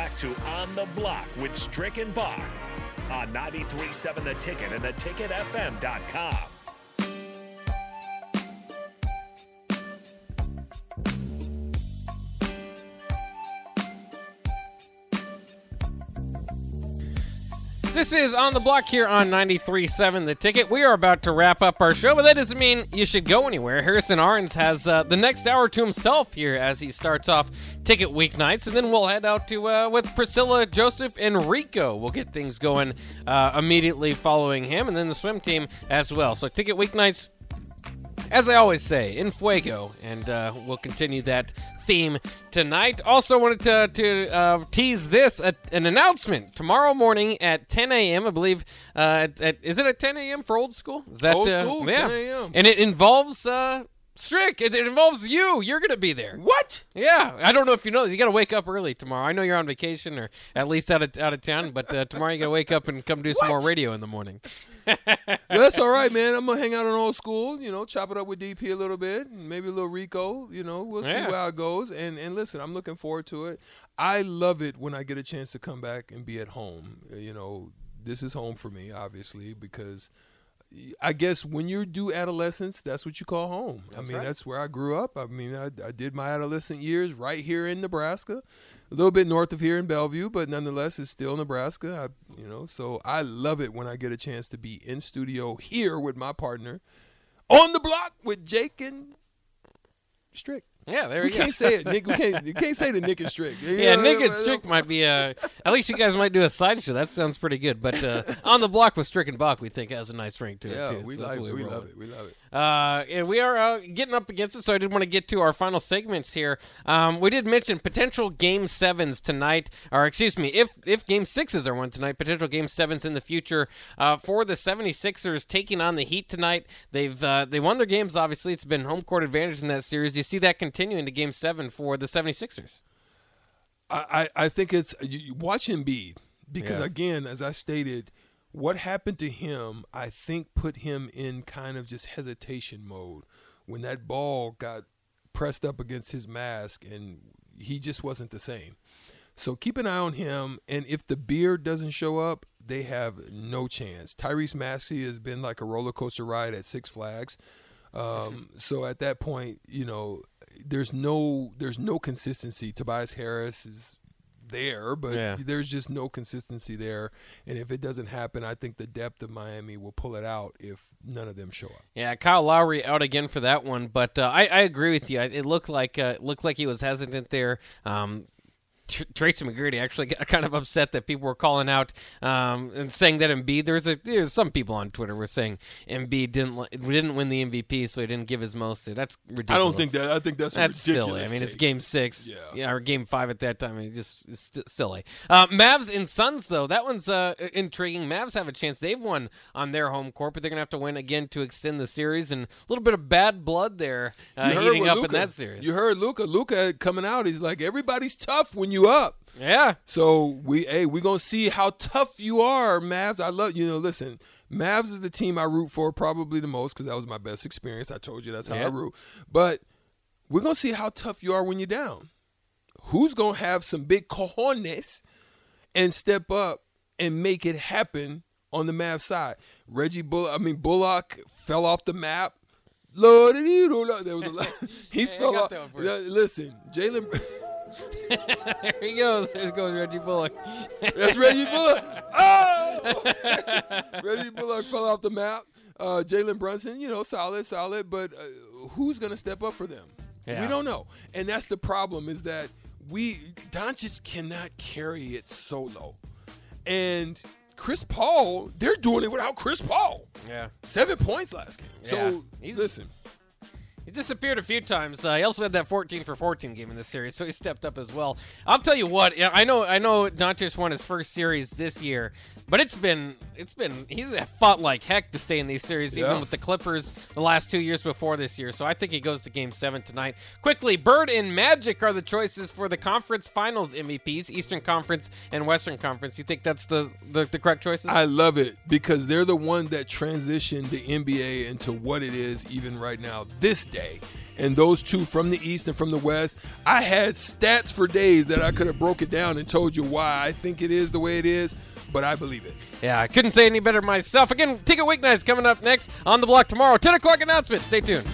back to On the Block with Strick and Bach on 93.7 The Ticket and theticketfm.com. This is On the Block here on 93.7 The Ticket. We are about to wrap up our show, but that doesn't mean you should go anywhere. Harrison Arns has uh, the next hour to himself here as he starts off Ticket Weeknights, and then we'll head out to uh, with Priscilla, Joseph, and Rico. We'll get things going uh, immediately following him, and then the swim team as well. So Ticket Weeknights as I always say, in fuego, and uh, we'll continue that theme tonight. Also, wanted to, to uh, tease this uh, an announcement tomorrow morning at 10 a.m. I believe. Uh, at, at, is it at 10 a.m. for old school? Is that Old uh, school, yeah. 10 a.m.. And it involves uh, Strick. It, it involves you. You're going to be there. What? Yeah, I don't know if you know this. You got to wake up early tomorrow. I know you're on vacation or at least out of out of town, but uh, tomorrow you got to wake up and come do some more radio in the morning. That's all right, man. I'm gonna hang out on old school. You know, chop it up with DP a little bit, and maybe a little Rico. You know, we'll Yeah. see how it goes. And and listen, I'm looking forward to it. I love it when I get a chance to come back and be at home. You know, this is home for me, obviously, because I guess when you do adolescence, that's what you call home. I mean, right. that's where I grew up. I mean, I, I did my adolescent years right here in Nebraska, a little bit north of here in Bellevue, but nonetheless, it's still Nebraska. I, you know, so I love it when I get a chance to be in studio here with my partner, on the block with Jake and Strick. Yeah, there We we go. can't say it, Nick. We can't. You can't say the Nick and Strick. Yeah, Nick and Strick might be uh At least you guys might do a sideshow. That sounds pretty good. But uh, on the block with Strick and Bach, we think has a nice ring to Yeah, it too. we so like. what We love it. We love it. Uh, and we are uh, getting up against it, so I did want to get to our final segments here. Um, we did mention potential game sevens tonight, or excuse me, if if game sixes are won tonight, potential game sevens in the future uh, for the 76ers taking on the Heat tonight. They've uh, they won their games, obviously. It's been home court advantage in that series. Do you see that continuing to game seven for the 76ers? I, I I think it's you, you watch Embiid because Yeah. again, as I stated, what happened to him, I think, put him in kind of just hesitation mode when that ball got pressed up against his mask, and he just wasn't the same. So keep an eye on him, and if the beard doesn't show up, they have no chance. Tyrese Maxey has been like a roller coaster ride at Six Flags. Um, so at that point, you know, there's no there's no consistency. Tobias Harris is there, but Yeah. there's just no consistency there. And if it doesn't happen, I think the depth of Miami will pull it out if none of them show up. Yeah, Kyle Lowry out again for that one, but uh, I, I agree with you. It looked like uh, looked like he was hesitant there. Um, Tr- Tracy McGrady actually got kind of upset that people were calling out um, and saying that Embiid. There's a there's some people on Twitter were saying Embiid didn't didn't win the MVP, so he didn't give his most. That's ridiculous. I don't think that. I think that's, That's ridiculous silly. I mean, it's game six, Yeah. or game five at that time. It's just it's st- silly. Uh, Mavs and Suns, though, that one's uh, intriguing. Mavs have a chance. They've won on their home court, but they're gonna have to win again to extend the series. And a little bit of bad blood there uh, heating up in that series. You heard Luka. Luka coming out. He's like, everybody's tough when you up. yeah, So we, hey, we're gonna see how tough you are, Mavs. I love you know. Listen, Mavs is the team I root for probably the most because that was my best experience. I told you that's how Yeah. I root. But we're gonna see how tough you are when you're down. Who's gonna have some big cojones and step up and make it happen on the Mavs side? Reggie Bullock. I mean Bullock fell off the map. Lord, there was a lot. He fell off. Listen, Jalen. There he goes. There goes Reggie Bullock. That's Reggie Bullock. Oh! Reggie Bullock fell off the map. Uh, Jalen Brunson, you know, solid, solid, but uh, who's going to step up for them? Yeah. We don't know, and that's the problem. Is that we Doncic cannot carry it solo, and Chris Paul, they're doing it without Chris Paul. yeah. Seven points last game. Yeah. So He's- listen, He disappeared a few times. Uh, he also had that 14 for 14 game in this series, so he stepped up as well. I'll tell you what. I know. I know. Doncic won his first series this year, but it's been it's been he's fought like heck to stay in these series, even with the Clippers the last two years before this year. So I think he goes to Game Seven tonight. Quickly, Bird and Magic are the choices for the conference finals MVPs, Eastern Conference and Western Conference. You think that's the the, the correct choices? I love it because they're the one that transitioned the NBA into what it is even right now this day. And those two from the East and from the West. I had stats for days that I could have broke it down and told you why I think it is the way it is, but I believe it. Yeah, I couldn't say any better myself. Again, Ticket Weeknights coming up next on the block tomorrow. 10 o'clock announcement. Stay tuned.